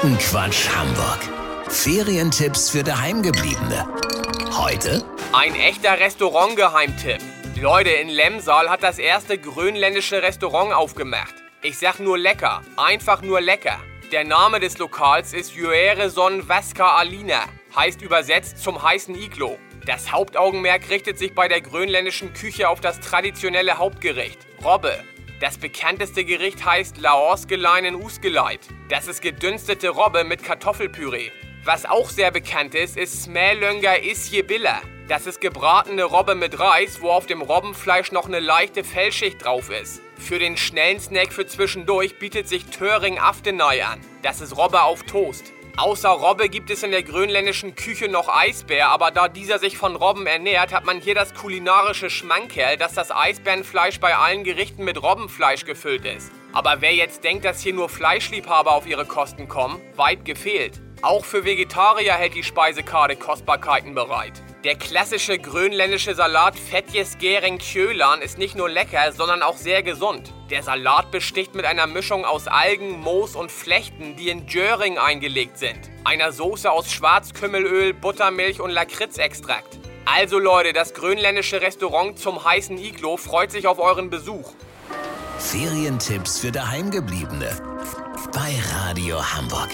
Quotenquatsch Hamburg. Ferientipps für Daheimgebliebene. Heute Ein echter Restaurant-Geheimtipp. Leute, in Lemsal hat das erste grönländische Restaurant aufgemacht. Ich sag nur lecker, einfach nur lecker. Der Name des Lokals ist Juereson Vaska Alina, heißt übersetzt zum heißen Iglo. Das Hauptaugenmerk richtet sich bei der grönländischen Küche auf das traditionelle Hauptgericht, Robbe. Das bekannteste Gericht heißt Laosgeleinen Usgeleit. Das ist gedünstete Robbe mit Kartoffelpüree. Was auch sehr bekannt ist, ist Smälönger Isjebilla. Das ist gebratene Robbe mit Reis, wo auf dem Robbenfleisch noch eine leichte Fellschicht drauf ist. Für den schnellen Snack für zwischendurch bietet sich Töring Aftenai an. Das ist Robbe auf Toast. Außer Robbe gibt es in der grönländischen Küche noch Eisbär, aber da dieser sich von Robben ernährt, hat man hier das kulinarische Schmankerl, dass das Eisbärenfleisch bei allen Gerichten mit Robbenfleisch gefüllt ist. Aber wer jetzt denkt, dass hier nur Fleischliebhaber auf ihre Kosten kommen, weit gefehlt. Auch für Vegetarier hält die Speisekarte Kostbarkeiten bereit. Der klassische grönländische Salat Fetjes Gering Kjölan ist nicht nur lecker, sondern auch sehr gesund. Der Salat besticht mit einer Mischung aus Algen, Moos und Flechten, die in Jöring eingelegt sind. Einer Soße aus Schwarzkümmelöl, Buttermilch und Lakritzextrakt. Also Leute, das grönländische Restaurant zum heißen Iglo freut sich auf euren Besuch. Ferientipps für Daheimgebliebene. Bei Radio Hamburg.